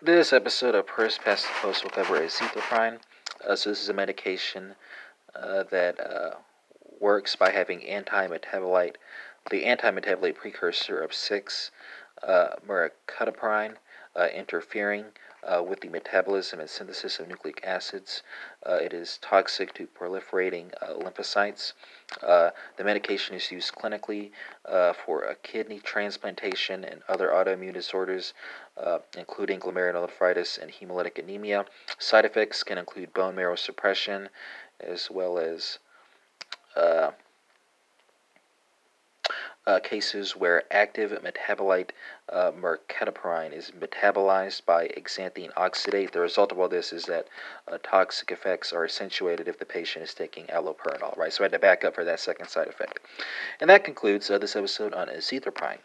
This episode of First Past the Post will cover azathioprine. Uh, so this is a medication uh, that uh, works by having anti-metabolite, the anti-metabolite precursor of 6 uh, mercaptopurine uh, interfering uh, with the metabolism and synthesis of nucleic acids. Uh, it is toxic to proliferating lymphocytes. The medication is used clinically for a kidney transplantation and other autoimmune disorders, including glomerulonephritis and hemolytic anemia. Side effects can include bone marrow suppression, as well as uh, cases where active metabolite uh, is metabolized by xanthine oxidase. The result of all this is that uh, toxic effects are accentuated if the patient is taking allopurinol, right? So I had to back up for that second side effect. And that concludes uh, this episode on azathioprine.